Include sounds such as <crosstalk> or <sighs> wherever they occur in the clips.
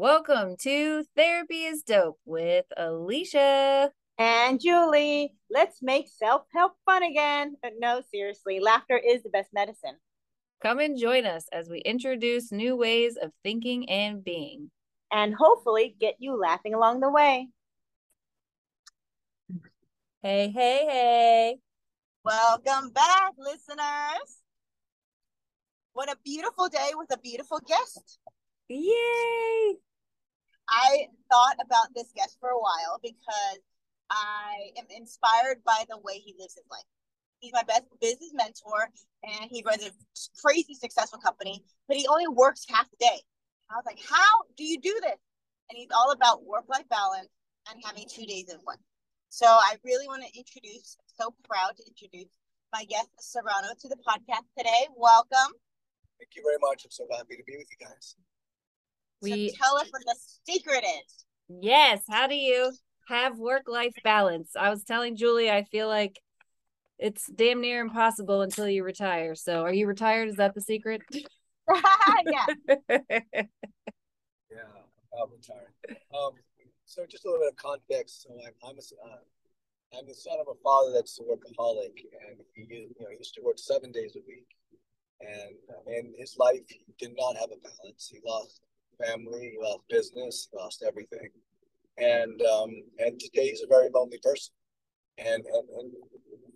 Welcome to Therapy is Dope with Alicia. And Julie, let's make self help fun again. But no, seriously, laughter is the best medicine. Come and join us as we introduce new ways of thinking and being. And hopefully get you laughing along the way. Hey, hey, hey. Welcome back, listeners. What a beautiful day with a beautiful guest. Yay! I thought about this guest for a while because I am inspired by the way he lives his life. He's my best business mentor and he runs a crazy successful company, but he only works half the day. I was like, how do you do this? And he's all about work life balance and having two days in one. So I really want to introduce, so proud to introduce my guest, Sorano, to the podcast today. Welcome. Thank you very much. I'm so happy to be with you guys. We so tell us what the secret is. Yes, how do you have work life balance? I was telling Julie I feel like it's damn near impossible until you retire. So are you retired? Is that the secret? <laughs> <laughs> yeah. yeah, I'm retired. Um, so just a little bit of context. So I'm I'm, a, uh, I'm the son of a father that's a workaholic, and he you know he used to work seven days a week, and in his life he did not have a balance. He lost family, he lost business, he lost everything, and um, and today he's a very lonely person, and and, and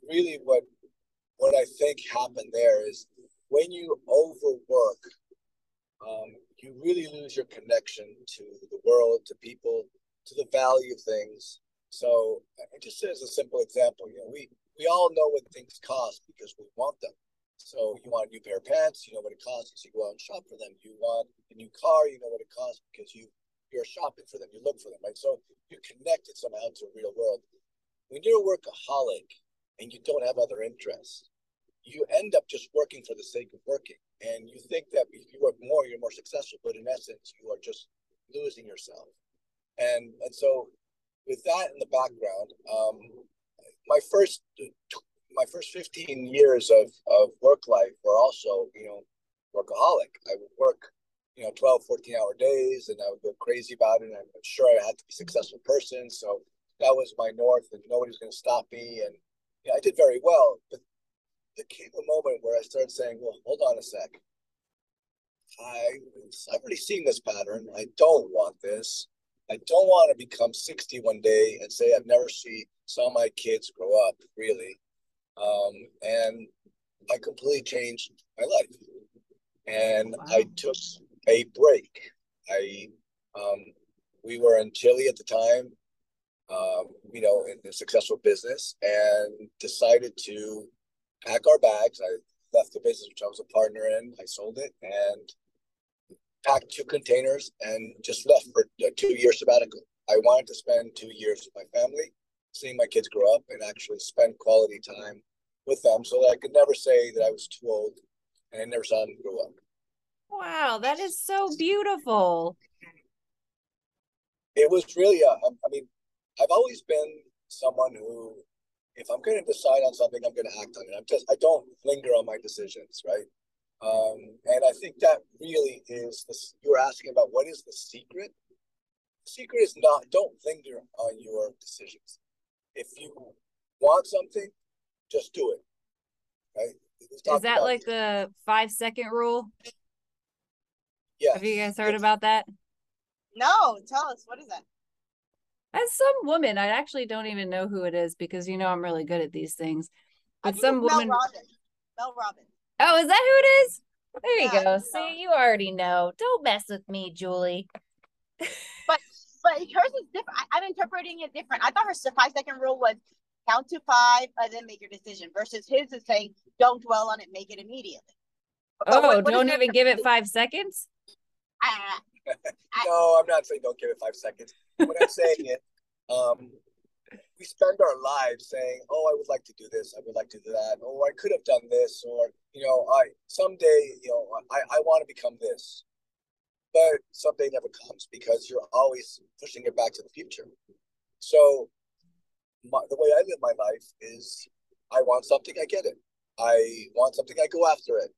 really what what I think happened there is when you overwork, um, you really lose your connection to the world, to people, to the value of things. So, just as a simple example, you know, we we all know what things cost because we want them. So you want a new pair of pants, you know what it costs, so you go out and shop for them. You want a new car, you know what it costs because you you're shopping for them, you look for them, right? So you're connected somehow to a real world. When you're a workaholic and you don't have other interests, you end up just working for the sake of working. And you think that if you work more, you're more successful, but in essence, you are just losing yourself. And and so with that in the background, um, my first my first 15 years of, of work life were also, you know, workaholic. I would work, you know, 12, 14 hour days and I would go crazy about it. And I'm sure I had to be a successful person. So that was my north and nobody's going to stop me. And yeah, I did very well. But there came a moment where I started saying, well, hold on a sec. I, I've already seen this pattern. I don't want this. I don't want to become 60 one day and say I've never seen saw my kids grow up, really um, and I completely changed my life. And wow. I took a break. I um, we were in Chile at the time, um, you know, in a successful business, and decided to pack our bags. I left the business which I was a partner in. I sold it and packed two containers and just left for a two year sabbatical. I wanted to spend two years with my family seeing my kids grow up and actually spend quality time with them so that I could never say that I was too old and I never saw them grow up. Wow, that is so beautiful. It was really, a, I mean, I've always been someone who, if I'm going to decide on something, I'm going to act on it. I'm just, I don't linger on my decisions, right? Um, and I think that really is this. You were asking about what is the secret. The secret is not don't linger on your decisions if you want something, just do it. Right? Is that like it. the five second rule? Yeah. Have you guys heard about that? No, tell us what is that? As some woman, I actually don't even know who it is because you know I'm really good at these things. But some woman. Mel Robbins. Mel Robbins. Oh, is that who it is? There you yeah, go. See, you already know. Don't mess with me, Julie. but but hers is different. I, am interpreting it different. I thought her five second rule was count to five and then make your decision versus his is saying don't dwell on it, make it immediately. Oh, what, what don't even give it five seconds? Uh, no, I'm not saying don't give it five seconds. What I'm saying is, um, we spend our lives saying, "Oh, I would like to do this. I would like to do that. Oh, I could have done this, or you know, I someday, you know, I I want to become this." But someday never comes because you're always pushing it back to the future. So my, the way I live my life is I want something, I get it. I want something, I go after it.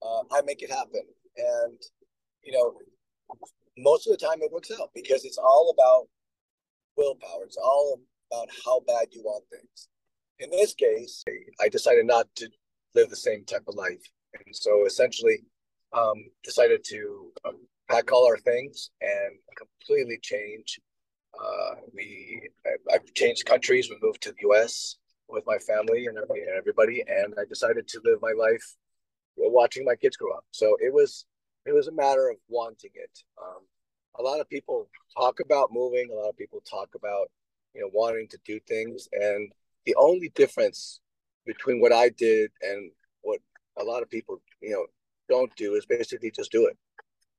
Uh, I make it happen. And, you know, most of the time it works out because it's all about willpower. It's all about how bad you want things. In this case, I decided not to live the same type of life, and so essentially um, decided to um, pack all our things and completely change. Uh, we I, I've changed countries. We moved to the U.S. with my family and everybody, and I decided to live my life watching my kids grow up. So it was it was a matter of wanting it. Um, a lot of people talk about moving. A lot of people talk about you know wanting to do things, and the only difference between what I did and what a lot of people you know don't do is basically just do it.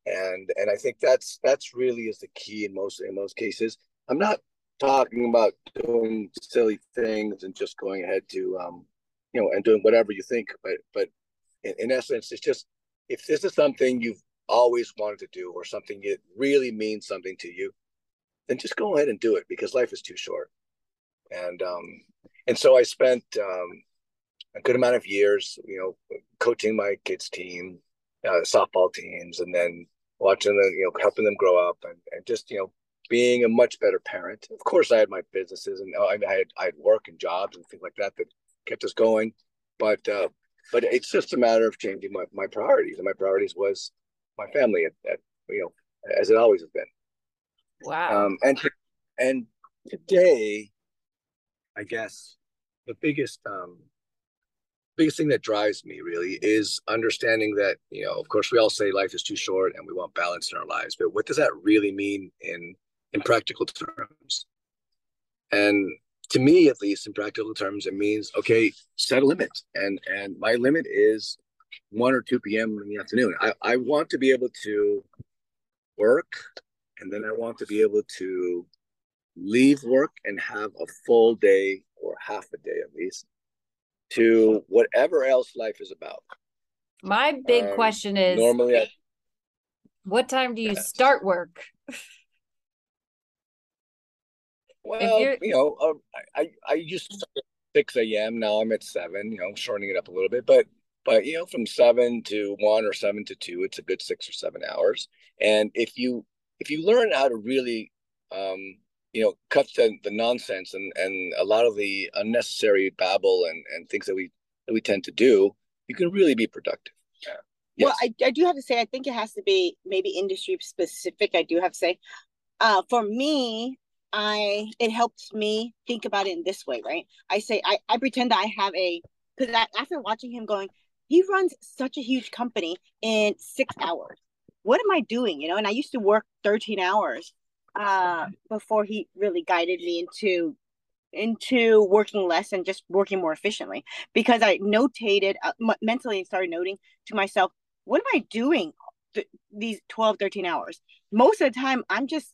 And and I think that's that's really is the key in most in most cases. I'm not talking about doing silly things and just going ahead to um you know and doing whatever you think, but but in, in essence, it's just if this is something you've always wanted to do or something that really means something to you, then just go ahead and do it because life is too short. And um, and so I spent um, a good amount of years, you know, coaching my kids' team, uh, softball teams, and then watching them, you know, helping them grow up, and, and just you know, being a much better parent. Of course, I had my businesses, and oh, I had I had work and jobs and things like that that kept us going. But uh, but it's just a matter of changing my, my priorities and my priorities was my family at, at you know as it always has been wow um and and today i guess the biggest um biggest thing that drives me really is understanding that you know of course we all say life is too short and we want balance in our lives but what does that really mean in in practical terms? And to me at least in practical terms it means okay set a limit and and my limit is 1 or 2 p.m in the afternoon. I, I want to be able to work and then i want to be able to leave work and have a full day or half a day at least to whatever else life is about my big um, question is normally I, what time do you start work <laughs> Well, you know, uh, I I used to start at six a.m. Now I'm at seven. You know, shortening it up a little bit, but but you know, from seven to one or seven to two, it's a good six or seven hours. And if you if you learn how to really, um, you know, cut the, the nonsense and and a lot of the unnecessary babble and and things that we that we tend to do, you can really be productive. Yeah. Yes. Well, I, I do have to say, I think it has to be maybe industry specific. I do have to say, uh, for me, I it helps me think about it in this way, right? I say I, I pretend that I have a because after watching him going, he runs such a huge company in six hours. What am I doing? You know, and I used to work 13 hours uh before he really guided me into into working less and just working more efficiently. Because I notated uh, m- mentally and started noting to myself, what am I doing th- these 12, 13 hours? Most of the time, I'm just,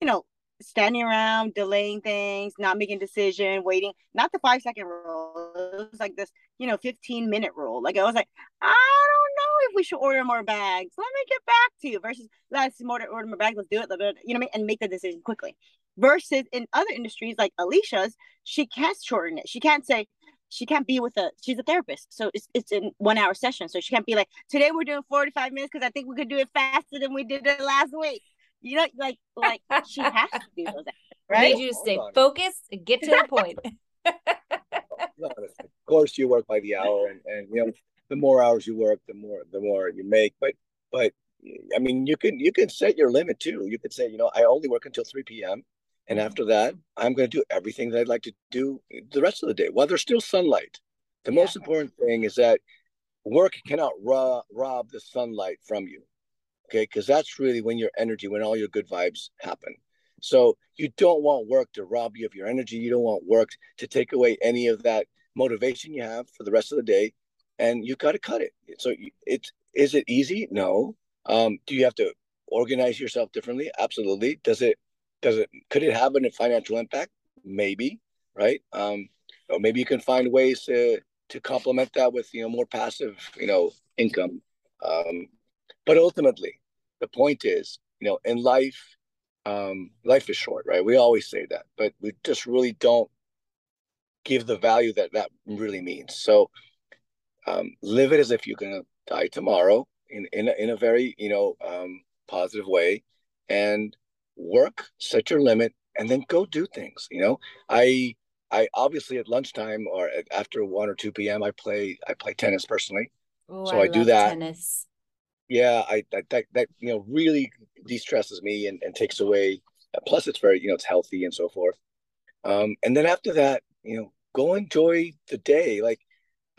you know, standing around delaying things not making decision waiting. Not the five second rule it was like this you know 15 minute rule. Like i was like i don't know if we should order more bags. Let me get back to you versus let's order, order more bags let's do it you know what I mean? and make the decision quickly. Versus in other industries like alicia's she can't shorten it. She can't say she can't be with a she's a therapist. So it's, it's in one hour session. So she can't be like today we're doing 45 minutes because i think we could do it faster than we did it last week. You know, like like she <laughs> has to do those, right? Need you to stay focused get to the point. <laughs> of course, you work by the hour, and and you know, the more hours you work, the more the more you make. But but I mean, you can you can set your limit too. You could say, you know, I only work until three p.m. And mm-hmm. after that, I'm going to do everything that I'd like to do the rest of the day while there's still sunlight. The yeah. most important thing is that work cannot ro- rob the sunlight from you okay because that's really when your energy when all your good vibes happen so you don't want work to rob you of your energy you don't want work to take away any of that motivation you have for the rest of the day and you got to cut it. So it's is it easy? No. Um, do you have to organize yourself differently? Absolutely. Does it does it could it have a financial impact? Maybe right? Um, or maybe you can find ways to to complement that with you know more passive you know income. Um, but ultimately, the point is, you know, in life, um, life is short, right? We always say that, but we just really don't give the value that that really means. So um, live it as if you're gonna die tomorrow in in a, in a very you know um, positive way, and work, set your limit, and then go do things. You know, I I obviously at lunchtime or after one or two p.m. I play I play tennis personally, Ooh, so I, do love that. Tennis. Yeah, I, I that that you know really de-stresses me and, and takes away. Plus, it's very you know it's healthy and so forth. Um, and then after that, you know, go enjoy the day. Like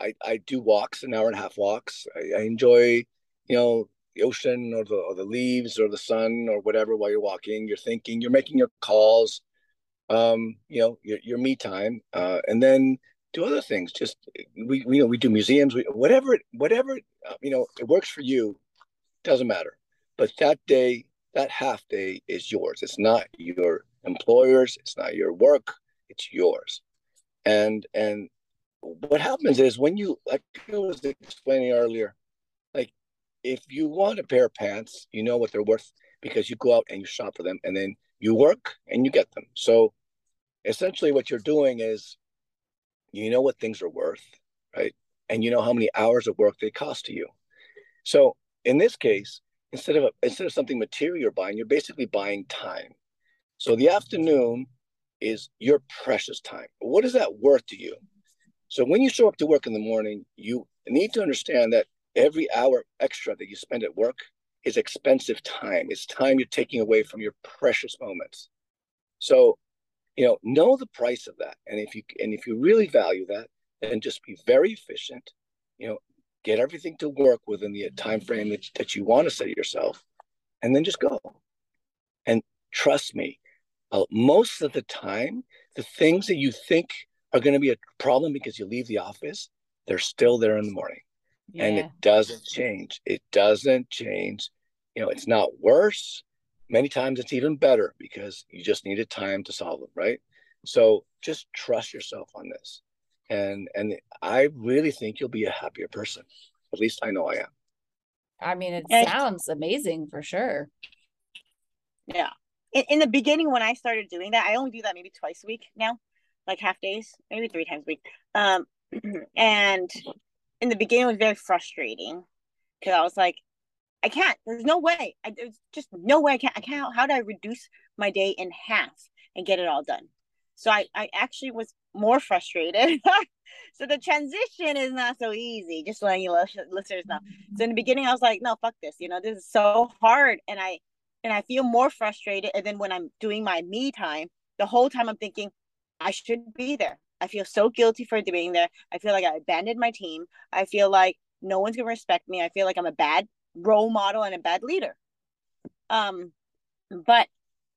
I I do walks, an hour and a half walks. I, I enjoy, you know, the ocean or the or the leaves or the sun or whatever while you're walking. You're thinking, you're making your calls. Um, you know, your your me time, uh, and then do other things. Just we, we you know we do museums, we, whatever whatever uh, you know it works for you. Doesn't matter. But that day, that half day is yours. It's not your employer's. It's not your work. It's yours. And and what happens is when you like I was explaining earlier, like if you want a pair of pants, you know what they're worth because you go out and you shop for them, and then you work and you get them. So essentially, what you're doing is you know what things are worth, right? And you know how many hours of work they cost to you. So in this case, instead of a, instead of something material you're buying, you're basically buying time. So the afternoon is your precious time. What is that worth to you? So when you show up to work in the morning, you need to understand that every hour extra that you spend at work is expensive time. It's time you're taking away from your precious moments. So, you know, know the price of that. And if you and if you really value that, then just be very efficient. You know, get everything to work within the time frame that, that you want to set yourself, and then just go. And trust me, uh, most of the time, the things that you think are going to be a problem because you leave the office, they're still there in the morning. Yeah. And it doesn't change. It doesn't change. You know, it's not worse. Many times it's even better because you just needed time to solve them, right? So just trust yourself on this. And and I really think you'll be a happier person. At least I know I am. I mean, it Yeah. sounds amazing for sure. Yeah. In, in the beginning, when I started doing that, I only do that maybe twice a week now, like half days, maybe three times a week. Um, <clears throat> and in the beginning, it was very frustrating because I was like, I can't. There's no way. I, there's just no way I can't. I can't. How do I reduce my day in half and get it all done? So I, I actually was more frustrated. <laughs> so the transition is not so easy. Just letting you lis- listeners know. So in the beginning, I was like, no, fuck this. You know, this is so hard, and I and I feel more frustrated. And then when I'm doing my me time, the whole time I'm thinking, I shouldn't be there. I feel so guilty for being there. I feel like I abandoned my team. I feel like no one's gonna respect me. I feel like I'm a bad role model and a bad leader. Um, but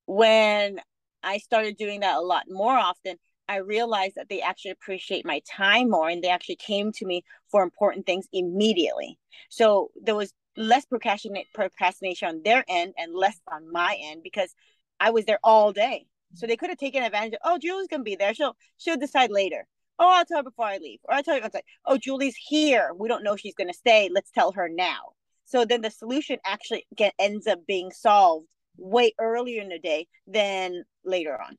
when I started doing that a lot more often, I realized that they actually appreciate my time more and they actually came to me for important things immediately. So there was less procrastinate procrastination on their end and less on my end because I was there all day. So they could have taken advantage of, oh, Julie's gonna be there. She'll she'll decide later. Oh, I'll tell her before I leave. Or I'll tell you, it's like, oh, Julie's here. We don't know she's gonna stay. Let's tell her now. So then the solution actually get, ends up being solved way earlier in the day than later on.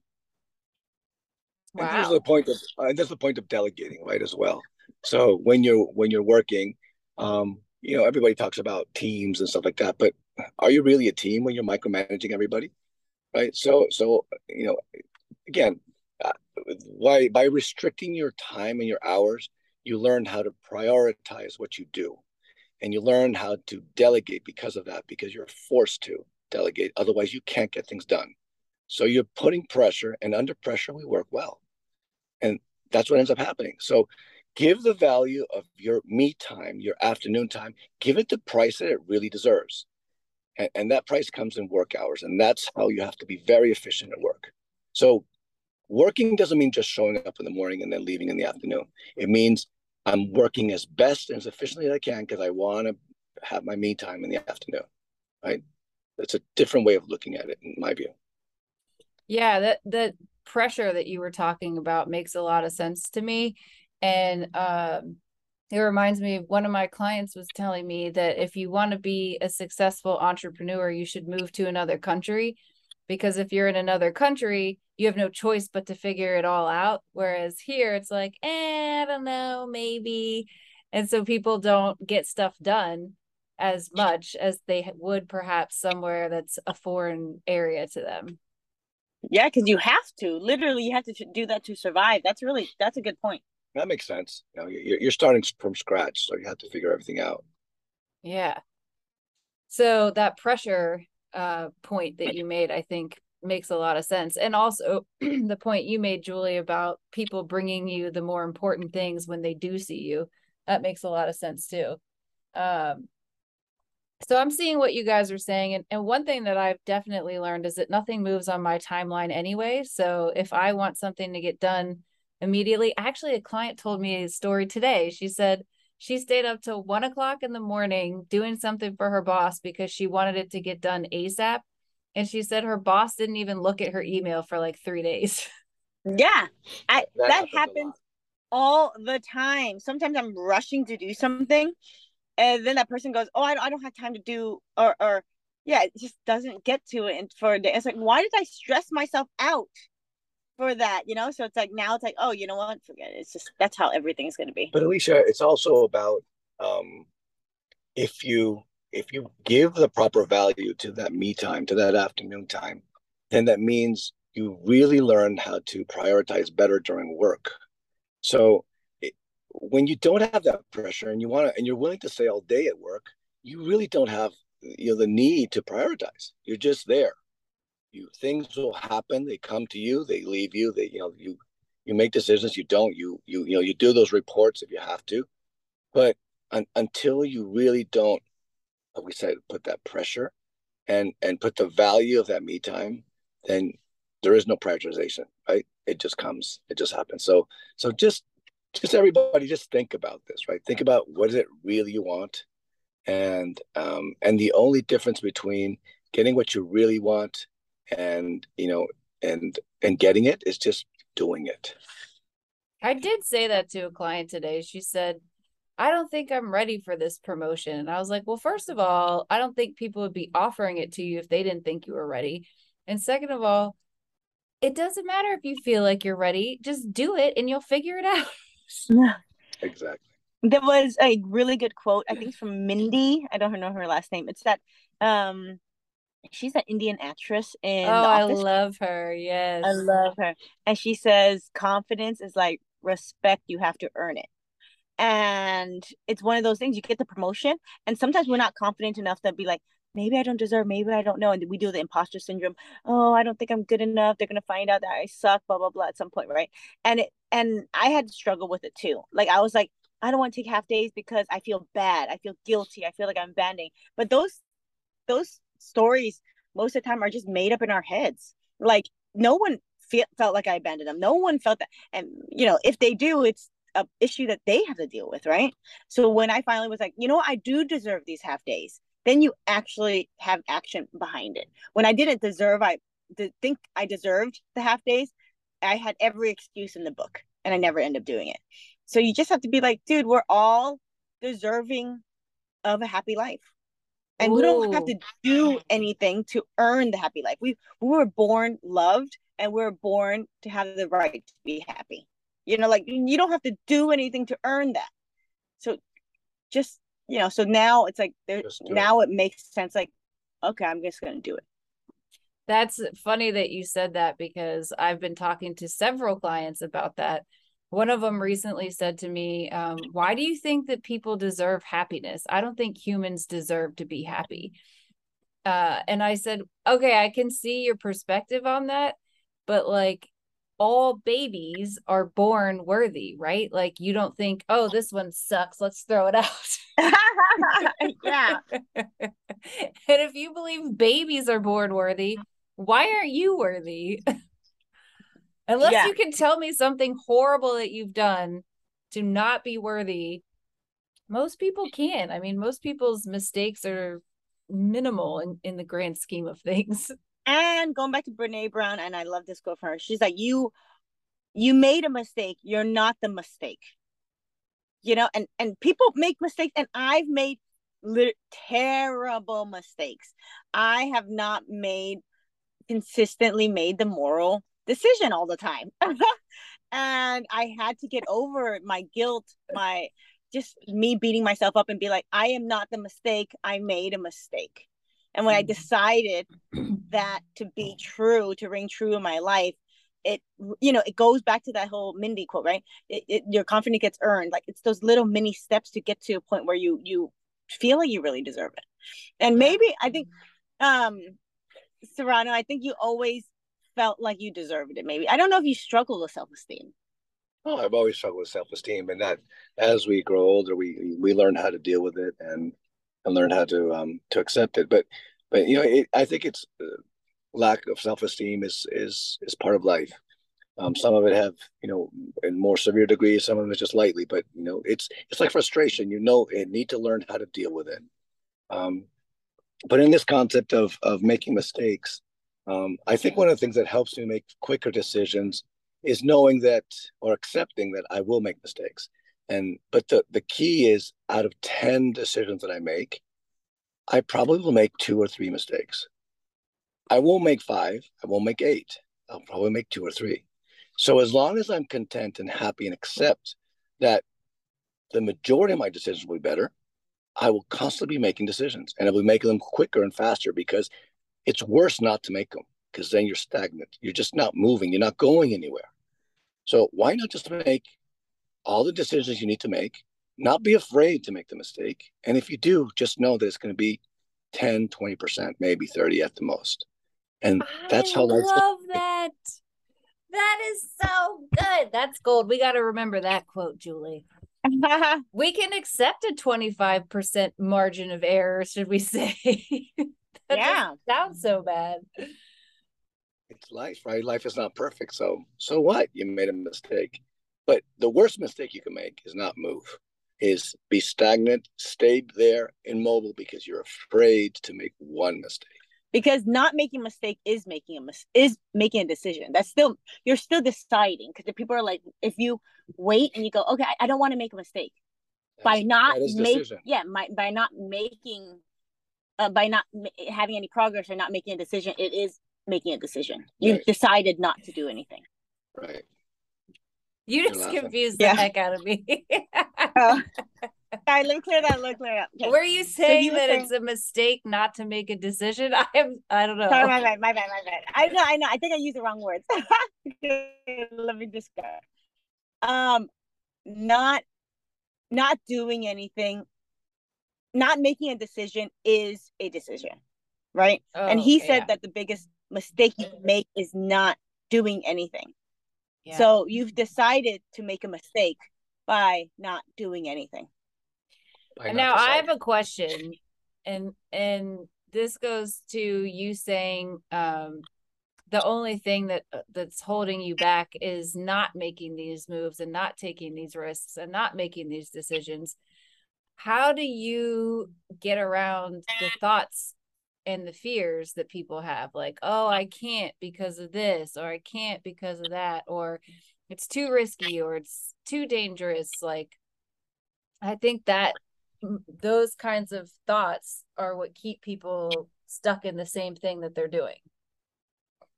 And there's Wow. the point of uh, there's the point of delegating, right, as well. So when you're when you're working, um, you know, everybody talks about teams and stuff like that, but are you really a team when you're micromanaging everybody, right? So so you know, again, uh, why by restricting your time and your hours, you learn how to prioritize what you do, and you learn how to delegate because of that, because you're forced to delegate. Otherwise, you can't get things done. So you're putting pressure, and under pressure, we work well. And that's what ends up happening. So give the value of your me time, your afternoon time, give it the price that it really deserves. And, and that price comes in work hours. And that's how you have to be very efficient at work. So working doesn't mean just showing up in the morning and then leaving in the afternoon. It means I'm working as best and as efficiently as I can because I want to have my me time in the afternoon. Right. That's a different way of looking at it, in my view. Yeah, that that pressure that you were talking about makes a lot of sense to me. And um it reminds me of one of my clients was telling me that if you want to be a successful entrepreneur, you should move to another country because if you're in another country, you have no choice but to figure it all out. Whereas here, it's like, eh, I don't know, maybe. And so people don't get stuff done as much as they would perhaps somewhere that's a foreign area to them. Yeah, because you have to. Literally, you have to do that to survive. That's really that's a good point. That makes sense. You know, you're, starting from scratch, so you have to figure everything out. Yeah. So that pressure uh, point that you made, I think, makes a lot of sense. And also <clears throat> the point you made, Julie, about people bringing you the more important things when they do see you, that makes a lot of sense too. Um, so I'm seeing what you guys are saying. And, and one thing that I've definitely learned is that nothing moves on my timeline anyway. So if I want something to get done immediately, actually, a client told me a story today. She said she stayed up till one o'clock in the morning doing something for her boss because she wanted it to get done ASAP. And she said her boss didn't even look at her email for like three days. <laughs> Yeah, I, that, that happens, happens all the time. Sometimes I'm rushing to do something and then that person goes, "Oh, I don't, I don't have time to do," or, or yeah, it just doesn't get to it for a day. It's like, why did I stress myself out for that? You know, so it's like now it's like, oh, you know what? Forget it. It's just that's how everything's going to be. But Alicia, it's also about um, if you if you give the proper value to that me time, to that afternoon time, then that means you really learn how to prioritize better during work. So when you don't have that pressure and you want to and you're willing to stay all day at work you really don't have you know the need to prioritize you're just there you things will happen they come to you they leave you they you know you you make decisions you don't you you you know you do those reports if you have to. But un, until you really don't like we said put that pressure and and put the value of that me time then there is no prioritization right? It just comes it just happens. So so just just everybody just think about this right? Think about what is it really you want? And um and the only difference between getting what you really want and you know and and getting it is just doing it i did say that to a client today she said i don't think i'm ready for this promotion and i was like well first of all i don't think people would be offering it to you if they didn't think you were ready and second of all it doesn't matter if you feel like you're ready just do it and you'll figure it out yeah <laughs> exactly. There was a really good quote. I think from Mindy. I don't know her last name. It's that um she's an Indian actress in Oh, I love her. Yes. I love her. And she says confidence is like respect, you have to earn it. And it's one of those things you get the promotion and sometimes we're not confident enough to be like maybe I don't deserve, maybe I don't know. And we do the imposter syndrome. Oh, I don't think I'm good enough. They're gonna find out that I suck, blah, blah, blah at some point, right? And it and I had to struggle with it too. Like I was like, I don't want to take half days because I feel bad. I feel guilty. I feel like I'm banding. But those those stories most of the time are just made up in our heads. Like no one fe- felt like I abandoned them. No one felt that. And you know, if they do, it's a issue that they have to deal with, right? So when I finally was like, you know, what? I do deserve these half days then you actually have action behind it. When I didn't deserve, I think I deserved the half days. I had every excuse in the book and I never end up doing it. So you just have to be like, dude, we're all deserving of a happy life. And Ooh. we don't have to do anything to earn the happy life. We we were born loved and we we're born to have the right to be happy. You know, like you don't have to do anything to earn that. So just you know, so now it's like there now it. it makes sense. Like, okay, I'm just gonna do it. That's funny that you said that because I've been talking to several clients about that. One of them recently said to me, um, Why do you think that people deserve happiness? I don't think humans deserve to be happy. Uh, and I said, Okay, I can see your perspective on that, but like all babies are born worthy, right? Like you don't think, oh, this one sucks, let's throw it out. <laughs> yeah. <laughs> and if you believe babies are born worthy, why aren't you worthy? <laughs> Unless yeah. you can tell me something horrible that you've done to not be worthy, most people can. I mean, most people's mistakes are minimal in, in the grand scheme of <laughs> things. And going back to Brene Brown, and I love this quote from her. She's like, "You, you made a mistake. You're not the mistake." You know, and and people make mistakes, and I've made li- terrible mistakes. I have not made consistently made the moral decision all the time, <laughs> and I had to get over my guilt, my just me beating myself up and be like, I am not the mistake. I made a mistake. And when I mm-hmm. decided that to be true, to ring true in my life, it you know it goes back to that whole Mindy quote, right? It, it, your confidence gets earned. Like it's those little mini steps to get to a point where you you feel like you really deserve it. And maybe I think, um, Sorano, I think you always felt like you deserved it. Maybe I don't know if you struggle with self esteem. Oh, I've always struggled with self esteem, and that as we grow older, we we learn how to deal with it and and learn how to um to accept it. But but you know, it, I think it's uh, lack of self esteem is is is part of life. Um, some of it have you know in more severe degrees, some of it just lightly. But you know, it's it's like frustration. You know, and need to learn how to deal with it. Um, but in this concept of of making mistakes, um, I think one of the things that helps me make quicker decisions is knowing that or accepting that I will make mistakes. And but the the key is out of 10 decisions that I make, I probably will make two or three mistakes. I won't make five, I won't make eight. I'll probably make two or three. So as long as I'm content and happy and accept that the majority of my decisions will be better, I will constantly be making decisions and I will be making them quicker and faster because it's worse not to make them because then you're stagnant. You're just not moving. You're not going anywhere. So why not just make all the decisions you need to make, not be afraid to make the mistake. And if you do, just know that it's going to be 10, 20%, maybe 30 at the most. And that's I how life love that. That is so good. That's gold. We got to remember that quote, Julie. <laughs> we can accept a 25% margin of error, should we say? <laughs> yeah. Sounds so bad it's life, right? Life is not perfect. So so what? You made a mistake. But the worst mistake you can make is not move, is be stagnant, stay there immobile because you're afraid to make one mistake. Because not making a mistake is making a mis- is making a decision. That's still you're still deciding. Because if people are like, if you wait and you go, okay, I, I don't want to make a mistake, That's, by not making yeah, my, by not making uh, by not ma- having any progress or not making a decision, it is making a decision. You right. decided not to do anything. Right. You just confused the yeah. heck out of me. <laughs> oh. All right, let me clear that. Let me clear that. Okay. Were you saying so you that saying... it's a mistake not to make a decision? <laughs> I am. I don't know. Sorry, my bad. My bad. My bad. I know. I know. I think I used the wrong words. <laughs> let me just go. Um, not, not doing anything, not making a decision is a decision, right? Oh, and he said yeah. that the biggest mistake you make is not doing anything. Yeah. So you've decided to make a mistake by not doing anything. And now I have a question, and and this goes to you saying um, the only thing that uh, that's holding you back is not making these moves and not taking these risks and not making these decisions. How do you get around the eh. thoughts and the fears that people have? Like oh i can't because of this or i can't because of that or it's too risky or it's too dangerous like i think that those kinds of thoughts are what keep people stuck in the same thing that they're doing.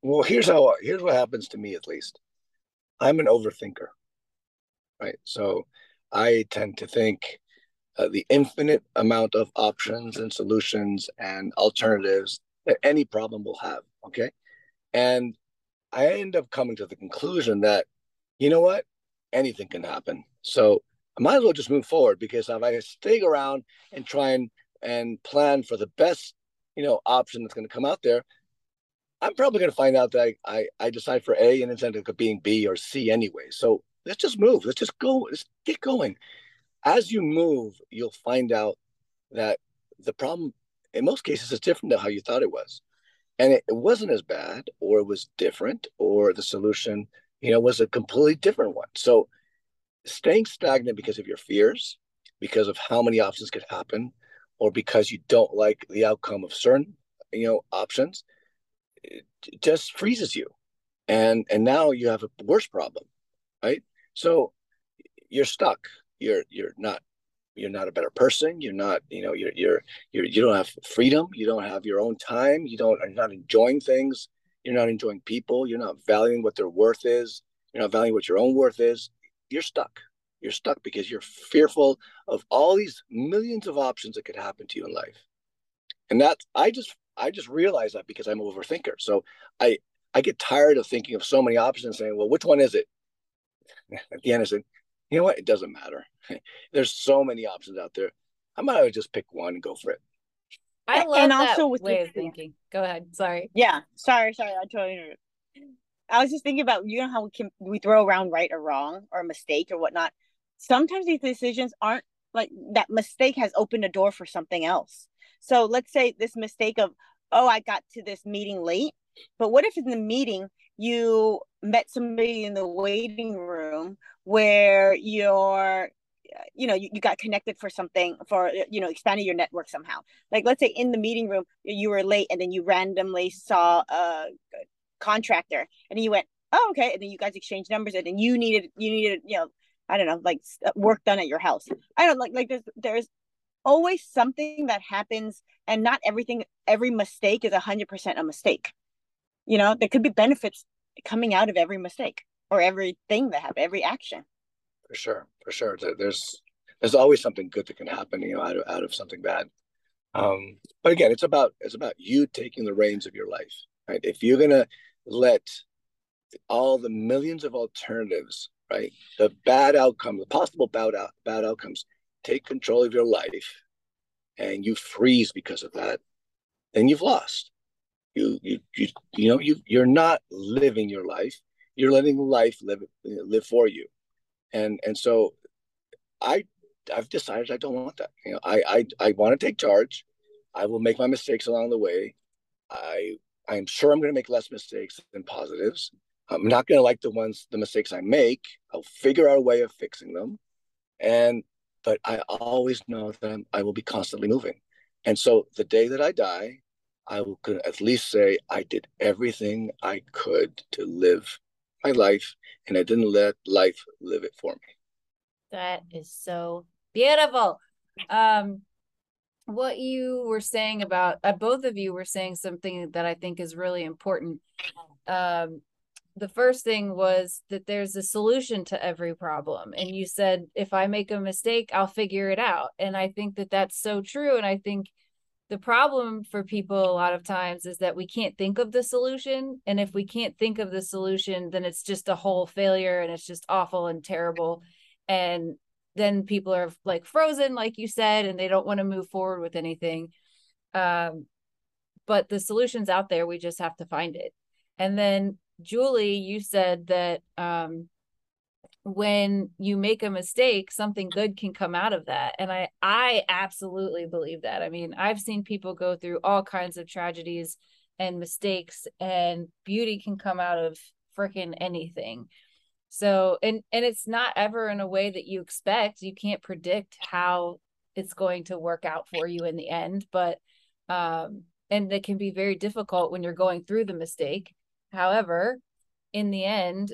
Well here's how here's what happens to me at least. I'm an overthinker right? So i tend to think uh, the infinite amount of options and solutions and alternatives that any problem will have. Okay. And I end up coming to the conclusion that, you know what, anything can happen. So I might as well just move forward because if I stay around and try and, and plan for the best, you know, option that's going to come out there, I'm probably going to find out that I, I, decide for A and it's ended up being B or C anyway. So let's just move. Let's just go. Let's get going as you move, you'll find out that the problem in most cases is different than how you thought it was. And it, it wasn't as bad, or it was different, or the solution, you know, was a completely different one. So staying stagnant because of your fears, because of how many options could happen, or because you don't like the outcome of certain, you know, options, just freezes you. And and now you have a worse problem, right? So you're stuck you're you're not you're not a better person. You're not you know you're you're, you're you don't have freedom. You don't have your own time. You don't are not enjoying things. You're not enjoying people. You're not valuing what their worth is. You're not valuing what your own worth is. You're stuck. You're stuck because you're fearful of all these millions of options that could happen to you in life. And that I just I just realized that because I'm an overthinker. So I I get tired of thinking of so many options and saying, well, which one is it? <laughs> At the end, I said, you know what? It doesn't matter. <laughs> There's so many options out there. I might just pick one and go for it. I love and that also with way of thinking. Go ahead. Sorry. Yeah. Sorry. Sorry. I totally. I was just thinking about you know how we can we throw around right or wrong or mistake or whatnot. Sometimes these decisions aren't like that mistake has opened a door for something else. So let's say this mistake of oh I got to this meeting late, but what if in the meeting you met somebody in the waiting room where you're you know you, you got connected for something for you know expanding your network somehow. Like let's say in the meeting room you were late and then you randomly saw a contractor and you went oh okay. And then you guys exchanged numbers and then you needed you needed you know i don't know like uh, work done at your house. I don't like like there's there's always something that happens and not everything every mistake is a hundred percent a mistake. You know there could be benefits coming out of every mistake or everything that happen every action for sure, for sure. There's there's always something good that can happen, you know, out of out of something bad. Um, but again, it's about it's about you taking the reins of your life, right? If you're gonna let all the millions of alternatives, right, the bad outcomes, the possible bad out, bad outcomes, take control of your life, and you freeze because of that, then you've lost. You you you you know you you're not living your life. You're letting life live live for you. And and so i i've decided i don't want that. You know i i, I want to take charge. I will make my mistakes along the way. I i'm sure i'm going to make less mistakes than positives. I'm not going to like the ones the mistakes i make. I'll figure out a way of fixing them. And but i always know that i will be constantly moving. And so the day that i die i will at least say i did everything i could to live my life and I didn't let life live it for me. That is so beautiful. Um, what you were saying about uh, both of you were saying something that I think is really important. Um, the first thing was that there's a solution to every problem and you said if i make a mistake i'll figure it out and i think that that's so true and i think the problem for people a lot of times is that we can't think of the solution and if we can't think of the solution then it's just a whole failure and it's just awful and terrible. And then people are like frozen like you said and they don't want to move forward with anything. Um, but the solution's out there we just have to find it. And then julie you said that um, when you make a mistake something good can come out of that. And i i absolutely believe that. I mean i've seen people go through all kinds of tragedies and mistakes and beauty can come out of freaking anything. So and and it's not ever in a way that you expect. You can't predict how it's going to work out for you in the end but um and it can be very difficult when you're going through the mistake. However in the end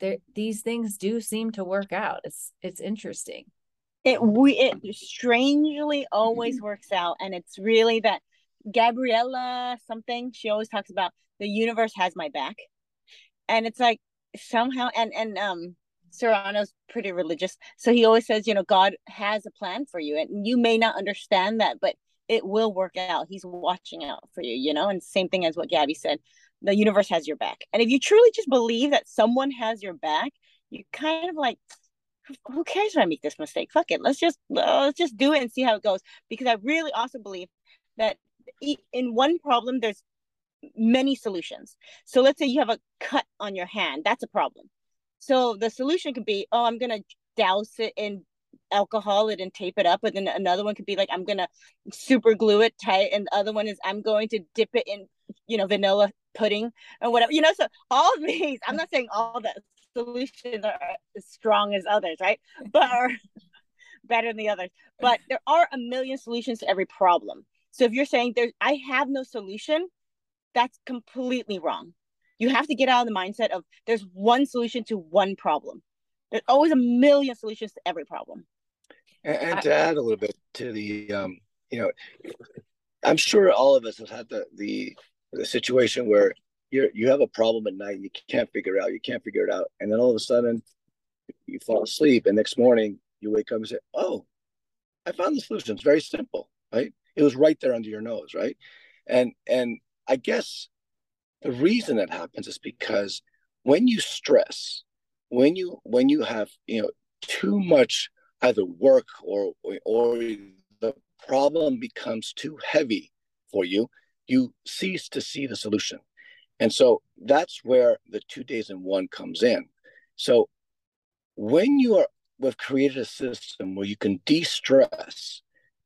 there these things do seem to work out. It's it's interesting. It we it strangely always mm-hmm. works out, and it's really that Gabriella something she always talks about the universe has my back, and it's like somehow and and um Sorano's pretty religious, so he always says you know God has a plan for you, and you may not understand that, but it will work out. He's watching out for you, you know. And same thing as what Gabby said the universe has your back. And if you truly just believe that someone has your back, you kind of like, who cares if I make this mistake? Fuck it. Let's just let's just do it and see how it goes. Because I really also believe that in one problem there's many solutions. So let's say you have a cut on your hand, that's a problem. So the solution could be, oh, I'm gonna douse it in alcohol it and tape it up. But then another one could be like, I'm gonna super glue it tight, and the other one is I'm going to dip it in, you know, vanilla pudding or whatever you know so all of these i'm not saying all the solutions are as strong as others right? But are <laughs> better than the others. But there are a million solutions to every problem. So if you're saying there i have no solution that's completely wrong. You have to get out of the mindset of there's one solution to one problem. There's always a million solutions to every problem. And, and to add a little bit to the um you know i'm sure all of us have had the the the situation where you you have a problem at night, you can't figure it out, you can't figure it out, and then all of a sudden, you fall asleep, and next morning you wake up and say, "Oh, I found the solution. It's very simple, right? It was right there under your nose, right?" And and I guess the reason that happens is because when you stress, when you when you have you know too much either work or or the problem becomes too heavy for you, you cease to see the solution. And so that's where the two days in one comes in. So when you are we've created a system where you can de-stress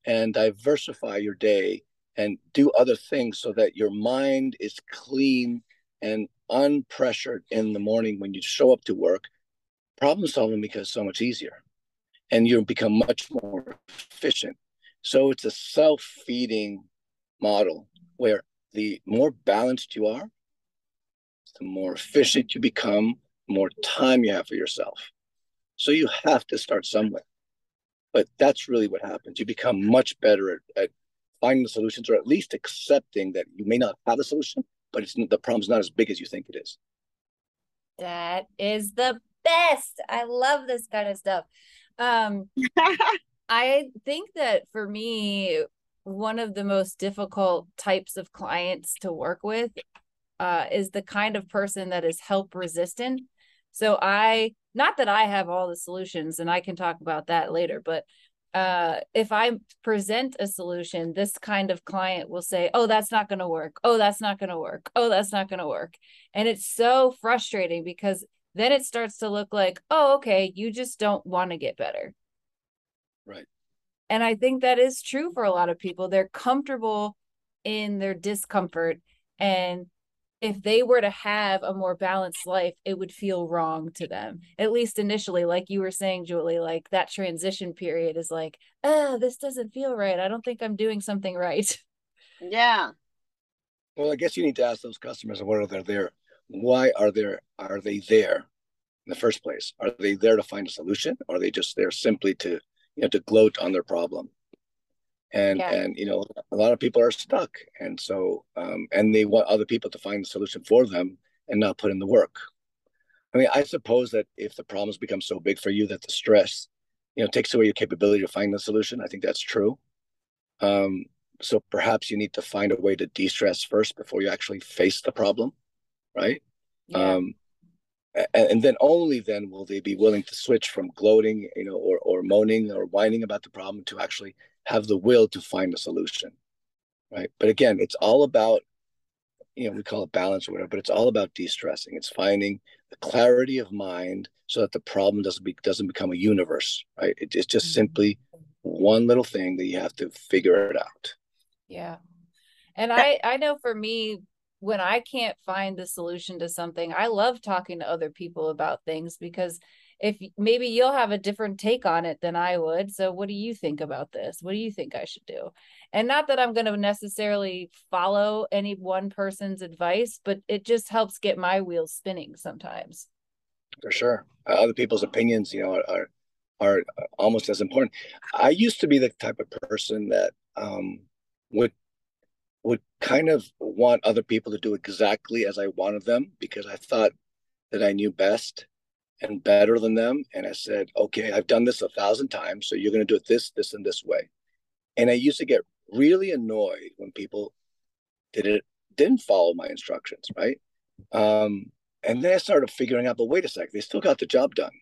and diversify your day and do other things so that your mind is clean and unpressured in the morning when you show up to work problem solving becomes so much easier and you become much more efficient so it's a self-feeding model where the more balanced you are the more efficient you become more time you have for yourself. So you have to start somewhere. But that's really what happens. You become much better at, at finding the solutions or at least accepting that you may not have a solution but it's the problem's not as big as you think it is. That is the best. I love this kind of stuff. Um <laughs> i think that for me one of the most difficult types of clients to work with uh, is the kind of person that is help resistant so i not that i have all the solutions and i can talk about that later but uh, if I present a solution, this kind of client will say, Oh, that's not going to work. Oh, that's not going to work. Oh, that's not going to work. And it's so frustrating because then it starts to look like, Oh, okay, you just don't want to get better. Right. And I think that is true for a lot of people. They're comfortable in their discomfort and if they were to have a more balanced life, it would feel wrong to them. At least initially, like you were saying, Julie, like that transition period is like, oh, this doesn't feel right. I don't think I'm doing something right. <laughs> Yeah. Well, I guess you need to ask those customers what are they there? Why are there are they there in the first place? Are they there to find a solution? Or are they just there simply to you know to gloat on their problem? and yeah. and you know a lot of people are stuck and so um, and they want other people to find the solution for them and not put in the work i mean i suppose that if the problems become so big for you that the stress you know takes away your capability to find the solution i think that's true um, so perhaps you need to find a way to de-stress first before you actually face the problem right yeah. um, and, and then only then will they be willing to switch from gloating you know or, or moaning or whining about the problem to actually have the will to find a solution right? But again it's all about you know we call it balance or whatever but it's all about de-stressing. It's finding the clarity of mind so that the problem doesn't be doesn't become a universe right? It, it's just mm-hmm. simply one little thing that you have to figure it out. Yeah. And i i know for me when i can't find the solution to something i love talking to other people about things because if maybe you'll have a different take on it than I would. So what do you think about this? What do you think I should do? And not that I'm going to necessarily follow any one person's advice, but it just helps get my wheels spinning sometimes. For sure. Uh, other people's opinions, you know, are are almost as important. I used to be the type of person that um, would would kind of want other people to do exactly as I wanted them because I thought that I knew best and better than them. And I said, okay, I've done this a thousand times. So you're going to do it this, this, and this way. And I used to get really annoyed when people did it, didn't follow my instructions, right? Um, and then I started figuring out, but wait a sec, they still got the job done.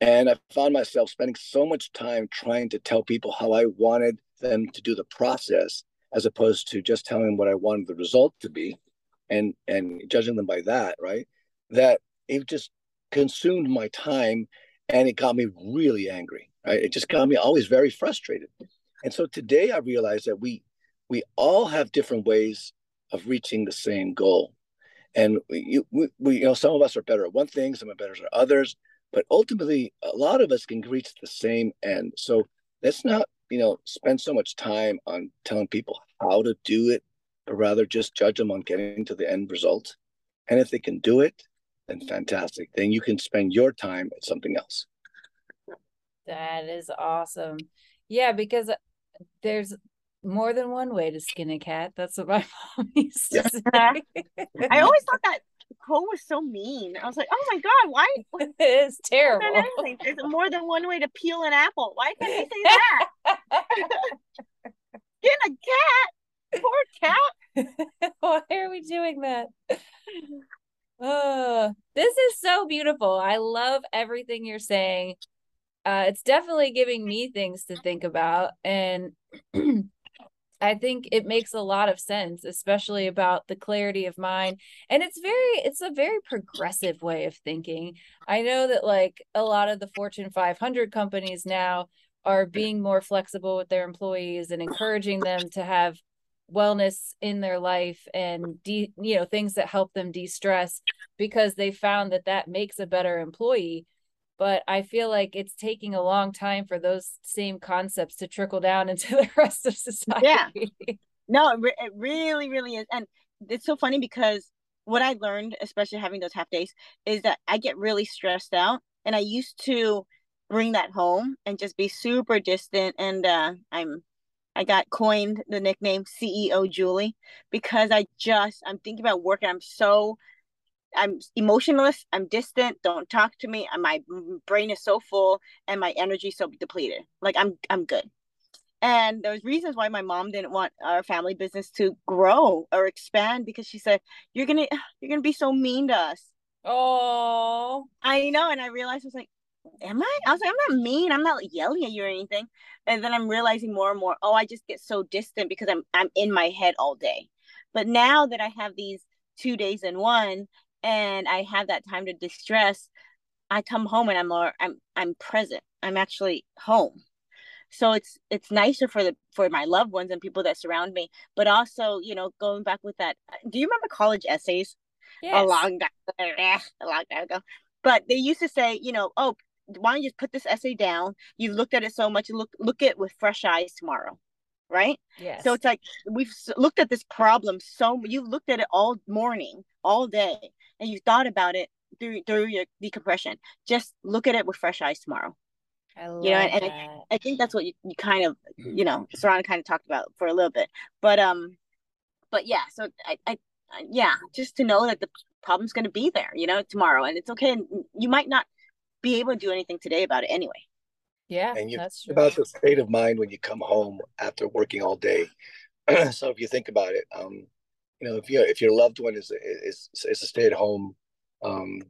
And I found myself spending so much time trying to tell people how I wanted them to do the process, as opposed to just telling them what I wanted the result to be, and and judging them by that, right? That it just consumed my time and it got me really angry right? It just got me always very frustrated. And so today i realize that we we all have different ways of reaching the same goal. And we, we, we you know some of us are better at one thing some are better at others but ultimately a lot of us can reach the same end. So let's not you know spend so much time on telling people how to do it but rather just judge them on getting to the end result and if they can do it then fantastic. Then you can spend your time at something else. That is awesome. Yeah, because uh, there's more than one way to skin a cat. That's what my <laughs> mom used to yeah. say. <laughs> I always thought that Nicole was so mean. I was like, oh my god, why? <laughs> it is terrible. There's more than one way to peel an apple. Why can't you say that? <laughs> <laughs> Get a cat, poor cat. why are we doing that? Oh, this is so beautiful. I love everything you're saying. Uh, it's definitely giving me things to think about, and <clears throat> I think it makes a lot of sense, especially about the clarity of mind. And it's very, it's a very progressive way of thinking. I know that like a lot of the Fortune 500 companies now are being more flexible with their employees and encouraging them to have wellness in their life and de- you know things that help them de-stress because they found that that makes a better employee but I feel like it's taking a long time for those same concepts to trickle down <laughs> into the rest of society. Yeah. <laughs> No, it, it really, really is. And it's so funny because what I learned, especially having those half days, is that I get really stressed out. And I used to bring that home and just be super distant. And uh, I'm, I got coined the nickname CEO Julie because I just, I'm thinking about work and I'm so I'm emotionless. I'm distant. Don't talk to me. And my brain is so full and my energy so depleted. Like I'm I'm good. And there's reasons why my mom didn't want our family business to grow or expand because she said, You're gonna <sighs> you're gonna be so mean to us. Oh I know. And I realized I was like, Am I? I was like, I'm not mean. I'm not yelling at you or anything. And then I'm realizing more and more, oh, I just get so distant because I'm I'm in my head all day. But now that I have these two days in one and I have that time to distress, I come home and I'm more I'm I'm present. I'm actually home. So it's it's nicer for the for my loved ones and people that surround me, but also, you know, going back with that. Do you remember college essays? yes. A long time, <laughs> a long time ago. But they used to say, you know, oh, why don't you just put this essay down? You've looked at it so much, look look at it with fresh eyes tomorrow right? Yes. So it's like we've looked at this problem so you've looked at it all morning, all day, and you thought about it through through your decompression. Just look at it with fresh eyes tomorrow. I love you know, and, that. I, I think that's what you, you kind of you know, Sorano kind of talked about for a little bit. But um but yeah, so I, I yeah, just to know that the problem's gonna be there, you know, tomorrow. And it's okay. And you might not be able to do anything today about it anyway. Yeah, and you that's true. about the state of mind when you come home after working all day. <clears throat> so if you think about it, um, you know, if you if your loved one is is is a stay at home um,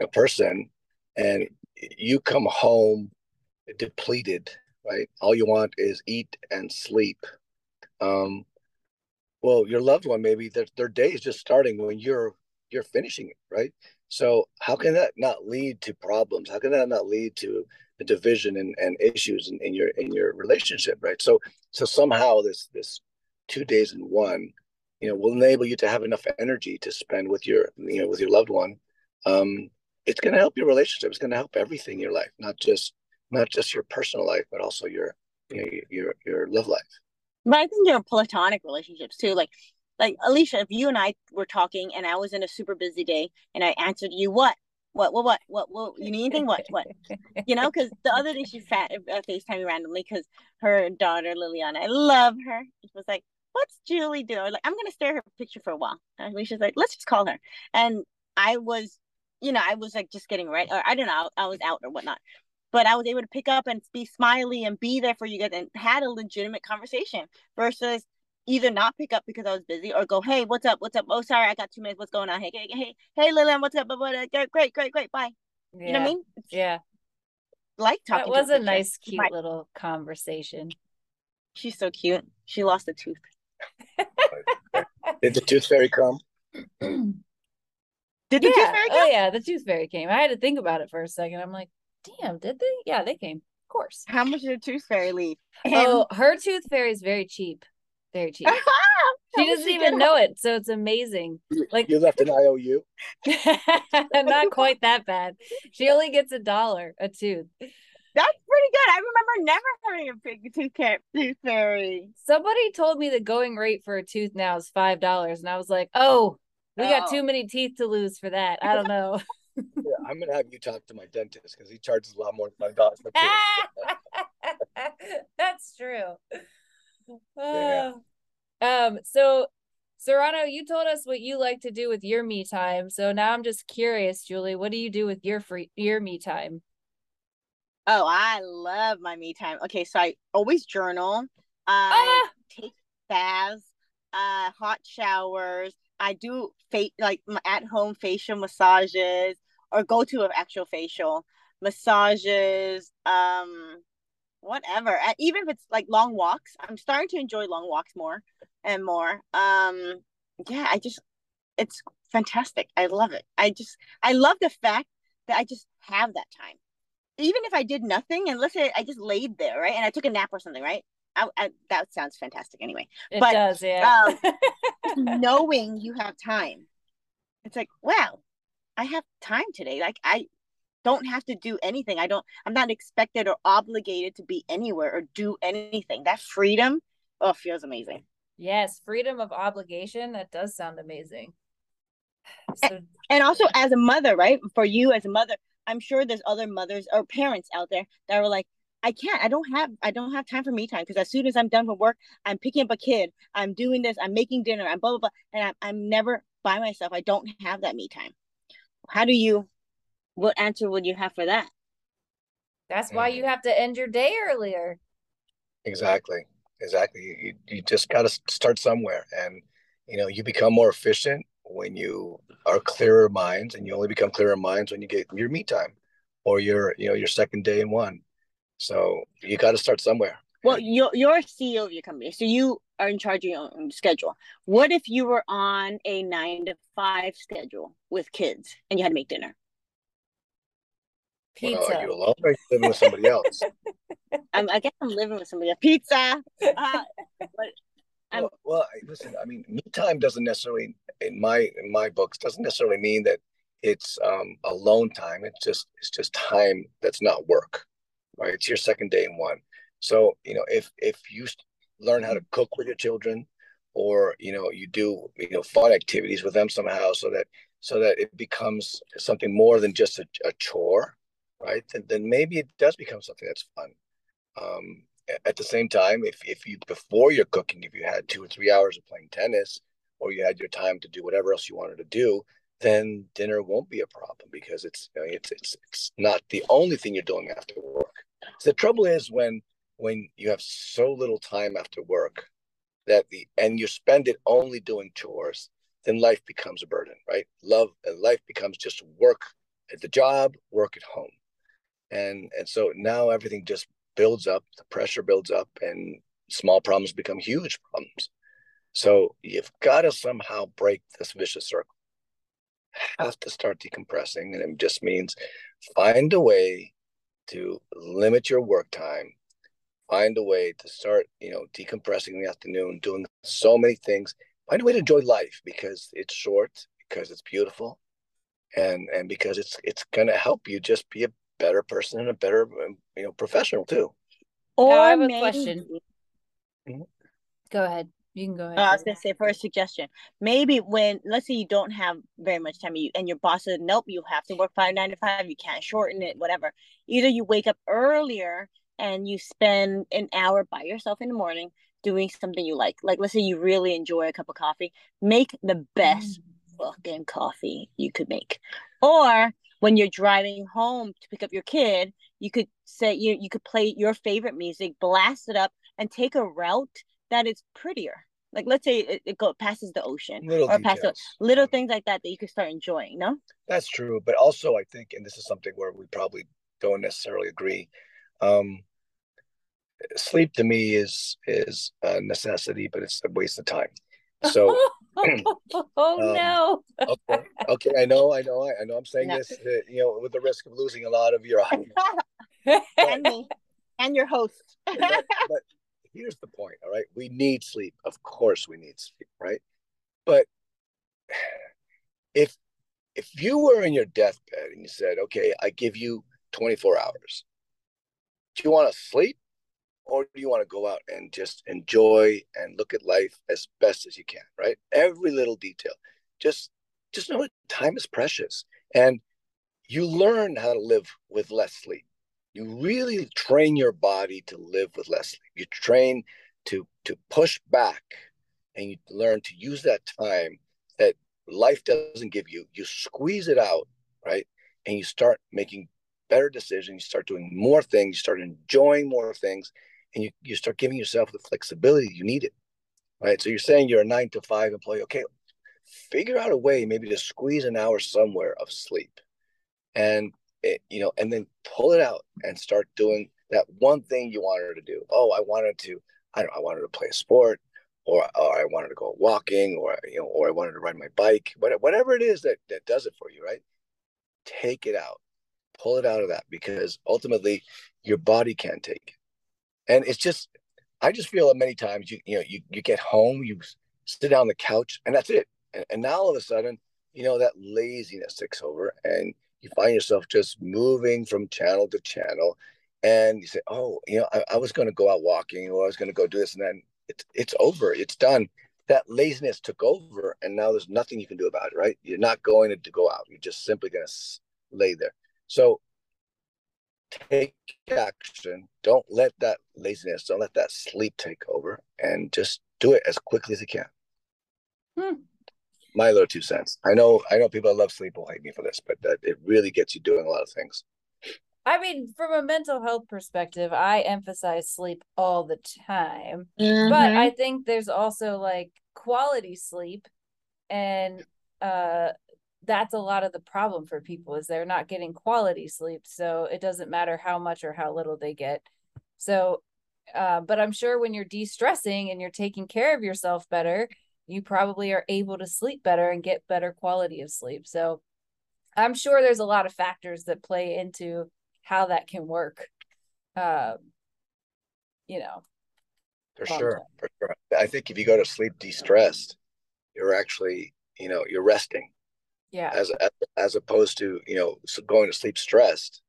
a person, and you come home depleted, right? All you want is eat and sleep. Um, well, your loved one maybe their their day is just starting when you're you're finishing it, right? So how can that not lead to problems? How can that not lead to the division and, and issues in, in your in your relationship, right? So so somehow this this two days in one, you know, will enable you to have enough energy to spend with your you know with your loved one. Um, it's going to help your relationship. It's going to help everything in your life, not just not just your personal life, but also your you know, your your love life. But I think your platonic relationships too, like like Alicia, if you and I were talking and I was in a super busy day and I answered you, what? what, what, what, what, what, you need anything? What, what? <laughs> You know, because the other day she fat uh, FaceTime me randomly because her daughter Liliana, I love her. She was like, "What's Julie doing?" Like, I'm gonna stare at her picture for a while. And she's like, "Let's just call her." And I was, you know, I was like just getting ready, or I don't know, I was out or whatnot. But I was able to pick up and be smiley and be there for you guys and had a legitimate conversation versus either not pick up because I was busy or go, hey, what's up? What's up? Oh, sorry, I got two minutes. What's going on? Hey, hey, hey, hey, Lillian, what's up? Great, great, great, great. Bye. Yeah. You know what I mean? Yeah. Like talking. That was to a nice, cute My, little conversation. She's so cute. She lost a tooth. <laughs> Did the tooth fairy come? <clears throat> Did the yeah. tooth fairy oh, come? Oh yeah, the tooth fairy came. I had to think about it for a second. I'm like, damn, did they? Yeah, they came. Of course. How much did the tooth fairy leave? Oh, um, her tooth fairy is very cheap. Very cheap. <laughs> she doesn't even know it, so it's amazing. Like you left an IOU. <laughs> not quite that bad. She only gets a dollar a tooth. That's pretty good. I remember never having a big tooth, car- tooth fairy. Somebody told me the going rate for a tooth now is five dollars, and I was like, "Oh, we oh. got too many teeth to lose for that." I don't know. <laughs> yeah, I'm gonna have you talk to my dentist because he charges a lot more than my doctor. <laughs> That's true. Uh, yeah. <sighs> Um, so Sorano, you told us what you like to do with your me time. So now I'm just curious, Julie, what do you do with your free your me time? Oh, I love my me time. Okay, so I always journal. I ah! take baths, uh, hot showers. I do fa- like at home facial massages or go to an actual facial massages, um, whatever. Even if it's like long walks, I'm starting to enjoy long walks more and more. Um, yeah, I just it's fantastic. I love it. I just I love the fact that I just have that time. Even if I did nothing and let's say I just laid there, right? And I took a nap or something, right? I, I, that sounds fantastic anyway. It but, does, yeah. um, <laughs> knowing you have time, it's like, wow, I have time today. Like I don't have to do anything. I don't. I'm not expected or obligated to be anywhere or do anything. That freedom, oh, feels amazing. Yes, freedom of obligation. That does sound amazing. <sighs> So- and, and also as a mother, right? For you as a mother, I'm sure there's other mothers or parents out there that are like, I can't. I don't have. I don't have time for me time because as soon as I'm done with work, I'm picking up a kid. I'm doing this. I'm making dinner. I'm blah blah blah, and I'm I'm never by myself. I don't have that me time. How do you? What answer would you have for that? That's why you mm-hmm. have to end your day earlier. Exactly. Exactly. You you just got to start somewhere, and you know you become more efficient when you are clearer minds, and you only become clearer minds when you get your me time, or your you know your second day in one so you got to start somewhere. Well, you're you're CEO of your company, so you are in charge of your own schedule. What if you were on a nine to five schedule with kids and you had to make dinner? Pizza. Well, are you alone or are you living with somebody else? <laughs> I'm, I guess I'm living with somebody else. Pizza. <laughs> Uh, but well, well, listen. I mean, me time doesn't necessarily, in my in my books, doesn't necessarily mean that it's um, alone time. It's just it's just time that's not work right? It's your second day in one. So, you know, if if you learn how to cook with your children or, you know, you do, you know, fun activities with them somehow so that so that it becomes something more than just a, a chore, right? Then, then maybe it does become something that's fun. Um, at the same time, if if you before you're cooking, if you had two or three hours of playing tennis, or you had your time to do whatever else you wanted to do, then dinner won't be a problem because it's you know, it's it's it's not the only thing you're doing after work. So the trouble is when when you have so little time after work that the and you spend it only doing chores, then life becomes a burden, right? Love and life becomes just work at the job, work at home. And and so now everything just builds up, the pressure builds up and small problems become huge problems. So you've got to somehow break this vicious circle. Have to start decompressing, and it just means find a way to limit your work time. Find a way to start you know decompressing in the afternoon doing so many things. Find a way to enjoy life because it's short because it's beautiful and and because it's it's going to help you just be a better person and a better um, you know professional too. Or I have a maybe... question. mm-hmm. go ahead you can go ahead. Uh, I was gonna say for a suggestion, maybe when let's say you don't have very much time, you and your boss said, "Nope, you have to work five nine to five. You can't shorten it, whatever." Either you wake up earlier and you spend an hour by yourself in the morning doing something you like. Like let's say you really enjoy a cup of coffee, make the best mm. fucking coffee you could make. Or when you're driving home to pick up your kid, you could say you you could play your favorite music, blast it up, and take a route that is prettier like let's say it, it go passes the ocean little or passes little things like that that you can start enjoying. No, that's true. But also, I think, and this is something where we probably don't necessarily agree. Um, sleep to me is is a necessity, but it's a waste of time. So. <laughs> <clears throat> oh um, no. okay. Okay. I know. I know. I know. I'm saying no. this, uh, you know, with the risk of losing a lot of your <laughs> audience. and me, and your host. but, but here's the point all right? We need sleep. Of course we need sleep right? But if if you were in your deathbed and you said okay i give you 24 hours do you want to sleep or do you want to go out and just enjoy and look at life as best as you can right? Every little detail. Just just know that time is precious and you learn how to live with less sleep you really train your body to live with less sleep. You train to to push back and you learn to use that time that life doesn't give you, you squeeze it out, right? And you start making better decisions, you start doing more things, you start enjoying more things, and you, you start giving yourself the flexibility you need it. Right. So you're saying you're a nine to five employee. Okay, figure out a way maybe to squeeze an hour somewhere of sleep. And it, you know, and then pull it out and start doing that one thing you wanted to do. Oh, I wanted to, I don't I wanted to play a sport or, or I wanted to go walking or you know, or I wanted to ride my bike, whatever it is that that does it for you, right? Take it out pull it out of that because ultimately your body can't take it. And it's just, I just feel that many times you, you know, you, you get home, you sit down on the couch and that's it. And, and now all of a sudden, you know, that laziness takes over and you find yourself just moving from channel to channel. And you say, oh, you know, I, I was going to go out walking or I was going to go do this. And then it's, it's over, it's done. That laziness took over and now there's nothing you can do about it, right? You're not going to go out. You're just simply going to lay there. So take action. Don't let that laziness, don't let that sleep take over, and just do it as quickly as you can. Hmm. My little two cents. I know, I know people that love sleep will hate me for this, but that it really gets you doing a lot of things. I mean, from a mental health perspective, I emphasize sleep all the time, mm-hmm. but I think there's also like quality sleep and uh that's a lot of the problem for people is they're not getting quality sleep so it doesn't matter how much or how little they get so uh, but i'm sure when you're de-stressing and you're taking care of yourself better you probably are able to sleep better and get better quality of sleep. So i'm sure there's a lot of factors that play into how that can work um, you know for sure for sure. I think if you go to sleep de-stressed you're actually you know you're resting. Yeah. As as opposed to you know going to sleep stressed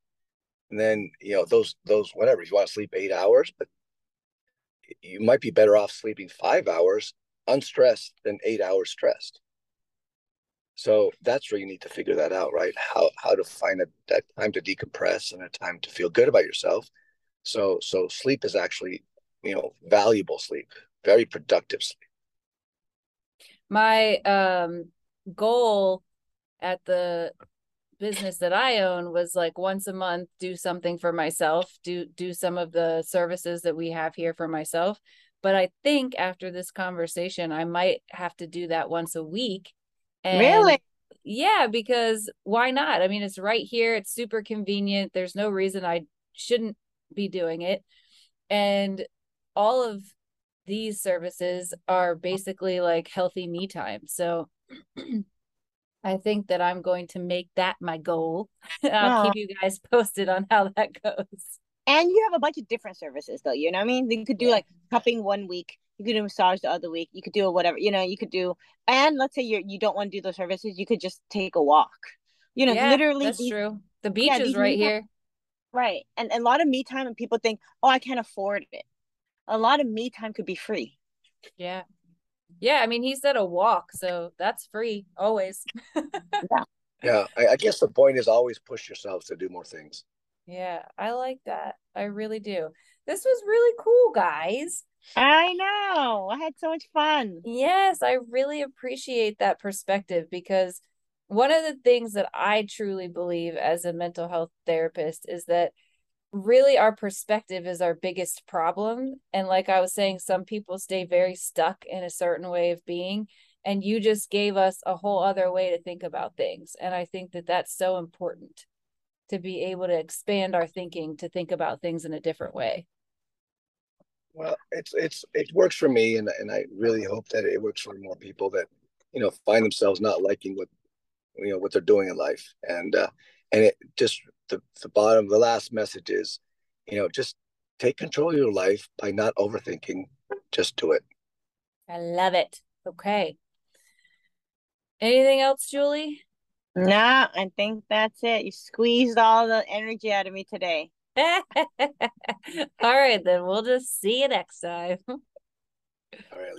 and then you know those those whatever you want to sleep eight hours but you might be better off sleeping five hours unstressed than eight hours stressed. So that's where you need to figure that out right? How how to find a, that time to decompress and a time to feel good about yourself. So so sleep is actually you know valuable sleep very productive sleep. My um goal at the business that I own was like once a month do something for myself, do do some of the services that we have here for myself. But I think after this conversation, I might have to do that once a week. And really? Yeah, because why not? I mean, it's right here. It's super convenient. There's no reason I shouldn't be doing it. And all of these services are basically like healthy me time. So <clears throat> I think that I'm going to make that my goal. <laughs> I'll keep you guys <laughs> posted on how that goes. And you have a bunch of different services though, you know what I mean? You could do yeah. like cupping one week, you could do massage the other week, you could do a whatever, you know, you could do and let's say you're you don't want to do those services, you could just take a walk. You know, yeah, literally that's these, true. The beach yeah, is right here. right. And, and a lot of me time and people think, oh, I can't afford it. A lot of me time could be free. Yeah. Yeah, I mean, he said a walk, so that's free always. <laughs> yeah, yeah. I, I guess the point is always push yourselves to do more things. Yeah, I like that. I really do. This was really cool, guys. I know. I had so much fun. Yes, I really appreciate that perspective because one of the things that I truly believe as a mental health therapist is that really our perspective is our biggest problem and like i was saying some people stay very stuck in a certain way of being and you just gave us a whole other way to think about things and i think that that's so important to be able to expand our thinking to think about things in a different way well it's it's it works for me and and i really hope that it works for more people that you know find themselves not liking what you know what they're doing in life. And uh and it just the, the bottom the last message is you know just take control of your life by not overthinking. Just do it. I love it. Okay. Anything else julie? No i think that's it. You squeezed all the energy out of me today <laughs> all right then we'll just see you next time. All right